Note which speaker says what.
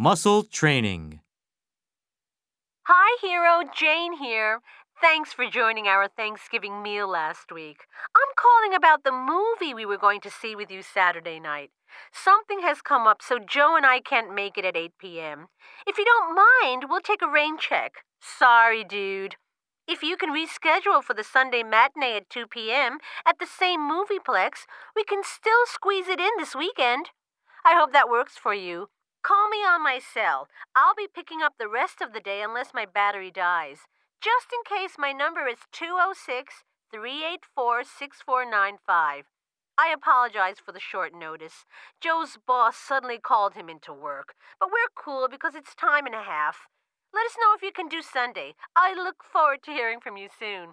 Speaker 1: Muscle training.
Speaker 2: Hi, hero. Jane here. Thanks for joining our Thanksgiving meal last week. I'm calling about the movie we were going to see with you Saturday night. Something has come up, so Joe and I can't make it at 8 p.m. If you don't mind, we'll take a rain check. Sorry, dude. If you can reschedule for the Sunday matinee at 2 p.m. at the same movieplex, we can still squeeze it in this weekend. I hope that works for you. Call me on my cell. I'll be picking up the rest of the day unless my battery dies. Just in case, my number is 206 384 6495. I apologize for the short notice. Joe's boss suddenly called him into work, but we're cool because it's time and a half. Let us know if you can do Sunday. I look forward to hearing from you soon.